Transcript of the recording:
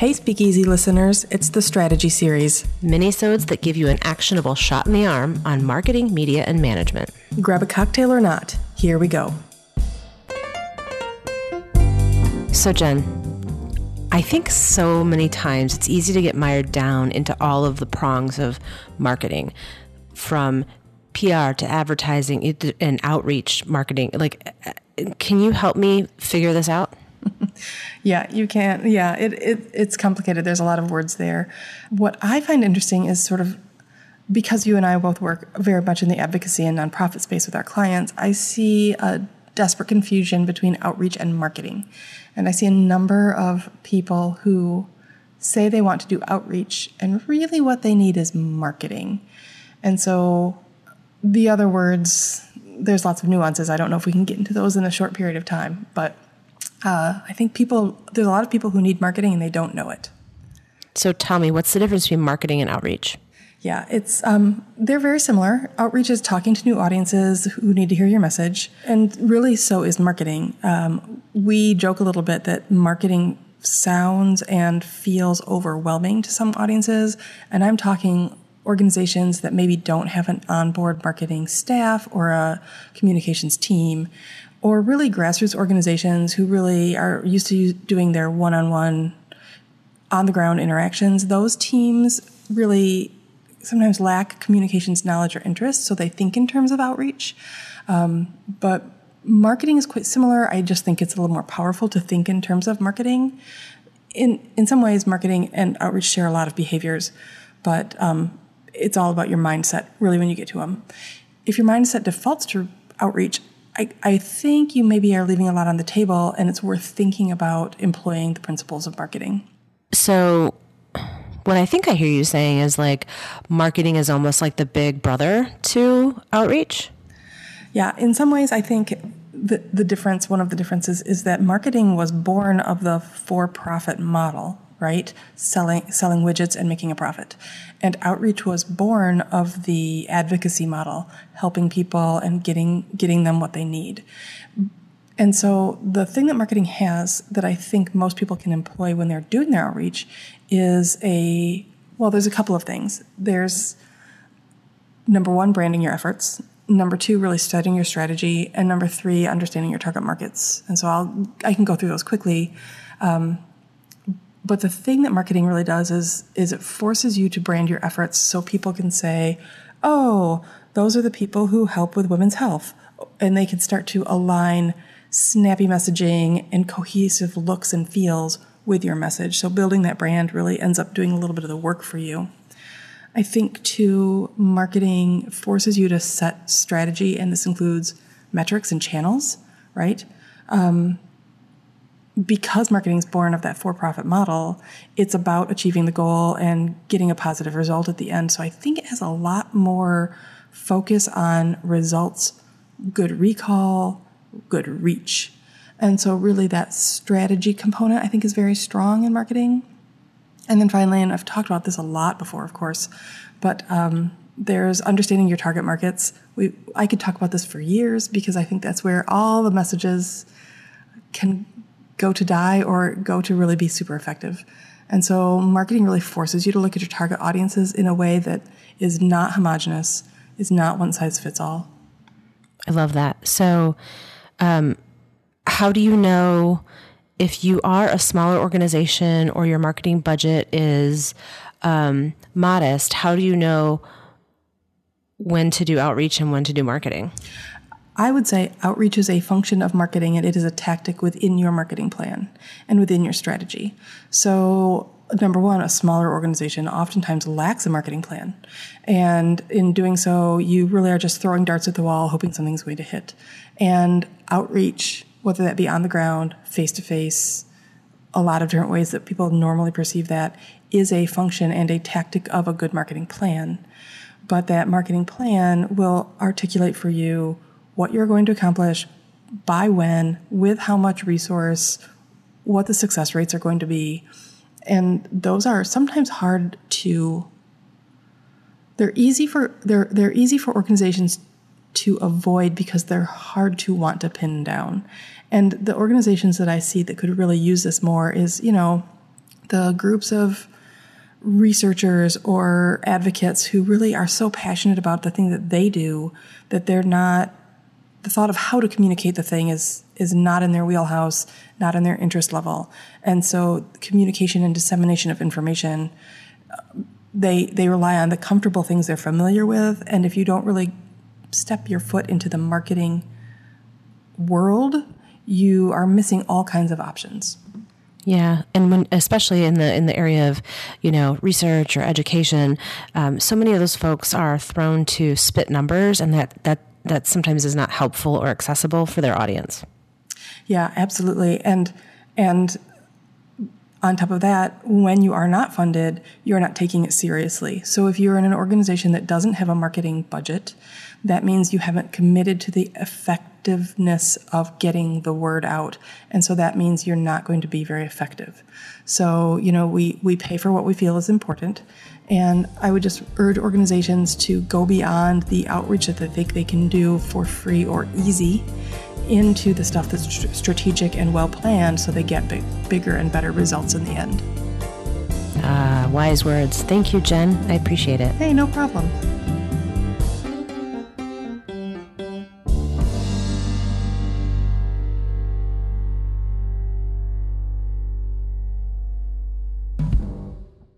Hey, Speakeasy listeners, it's the Strategy Series. Minisodes that give you an actionable shot in the arm on marketing, media, and management. Grab a cocktail or not. Here we go. So, Jen, I think so many times it's easy to get mired down into all of the prongs of marketing from PR to advertising and outreach marketing. Like, uh, can you help me figure this out? Yeah, you can't. Yeah, it, it it's complicated. There's a lot of words there. What I find interesting is sort of because you and I both work very much in the advocacy and nonprofit space with our clients, I see a desperate confusion between outreach and marketing. And I see a number of people who say they want to do outreach, and really what they need is marketing. And so the other words, there's lots of nuances. I don't know if we can get into those in a short period of time, but uh, I think people, there's a lot of people who need marketing and they don't know it. So tell me, what's the difference between marketing and outreach? Yeah, it's um, they're very similar. Outreach is talking to new audiences who need to hear your message, and really so is marketing. Um, we joke a little bit that marketing sounds and feels overwhelming to some audiences, and I'm talking organizations that maybe don't have an onboard marketing staff or a communications team or really grassroots organizations who really are used to doing their one-on-one on the ground interactions those teams really sometimes lack communications knowledge or interest so they think in terms of outreach. Um, but marketing is quite similar. I just think it's a little more powerful to think in terms of marketing. In in some ways marketing and outreach share a lot of behaviors but um, it's all about your mindset really when you get to them if your mindset defaults to outreach I, I think you maybe are leaving a lot on the table and it's worth thinking about employing the principles of marketing. So, what I think I hear you saying is like marketing is almost like the big brother to outreach. Yeah, in some ways, I think the, the difference, one of the differences, is that marketing was born of the for profit model right? Selling, selling widgets and making a profit. And outreach was born of the advocacy model, helping people and getting, getting them what they need. And so the thing that marketing has that I think most people can employ when they're doing their outreach is a, well, there's a couple of things. There's number one, branding your efforts. Number two, really studying your strategy. And number three, understanding your target markets. And so I'll, I can go through those quickly. Um, but the thing that marketing really does is is it forces you to brand your efforts so people can say, "Oh, those are the people who help with women's health." And they can start to align snappy messaging and cohesive looks and feels with your message. So building that brand really ends up doing a little bit of the work for you. I think too, marketing forces you to set strategy, and this includes metrics and channels, right? Um, because marketing is born of that for-profit model, it's about achieving the goal and getting a positive result at the end. So I think it has a lot more focus on results, good recall, good reach. And so really that strategy component I think is very strong in marketing. And then finally, and I've talked about this a lot before, of course, but um, there's understanding your target markets. We, I could talk about this for years because I think that's where all the messages can go to die or go to really be super effective. And so marketing really forces you to look at your target audiences in a way that is not homogenous, is not one size fits all. I love that. So, um, how do you know if you are a smaller organization or your marketing budget is um, modest? How do you know when to do outreach and when to do marketing? I would say outreach is a function of marketing and it is a tactic within your marketing plan and within your strategy. So, number one, a smaller organization oftentimes lacks a marketing plan. And in doing so, you really are just throwing darts at the wall, hoping something's going to hit. And outreach, whether that be on the ground, face to face, a lot of different ways that people normally perceive that, is a function and a tactic of a good marketing plan. But that marketing plan will articulate for you what you're going to accomplish, by when, with how much resource, what the success rates are going to be. And those are sometimes hard to they're easy for they're they're easy for organizations to avoid because they're hard to want to pin down. And the organizations that I see that could really use this more is, you know, the groups of researchers or advocates who really are so passionate about the thing that they do that they're not the thought of how to communicate the thing is is not in their wheelhouse, not in their interest level. And so communication and dissemination of information they they rely on the comfortable things they're familiar with and if you don't really step your foot into the marketing world, you are missing all kinds of options. Yeah, and when especially in the in the area of you know research or education, um, so many of those folks are thrown to spit numbers, and that that that sometimes is not helpful or accessible for their audience. Yeah, absolutely, and and on top of that, when you are not funded, you're not taking it seriously. So if you're in an organization that doesn't have a marketing budget, that means you haven't committed to the effectiveness of getting the word out. And so that means you're not going to be very effective. So, you know, we, we pay for what we feel is important. And I would just urge organizations to go beyond the outreach that they think they can do for free or easy into the stuff that's strategic and well planned so they get big, bigger and better results in the end. Ah, wise words. Thank you, Jen. I appreciate it. Hey, no problem.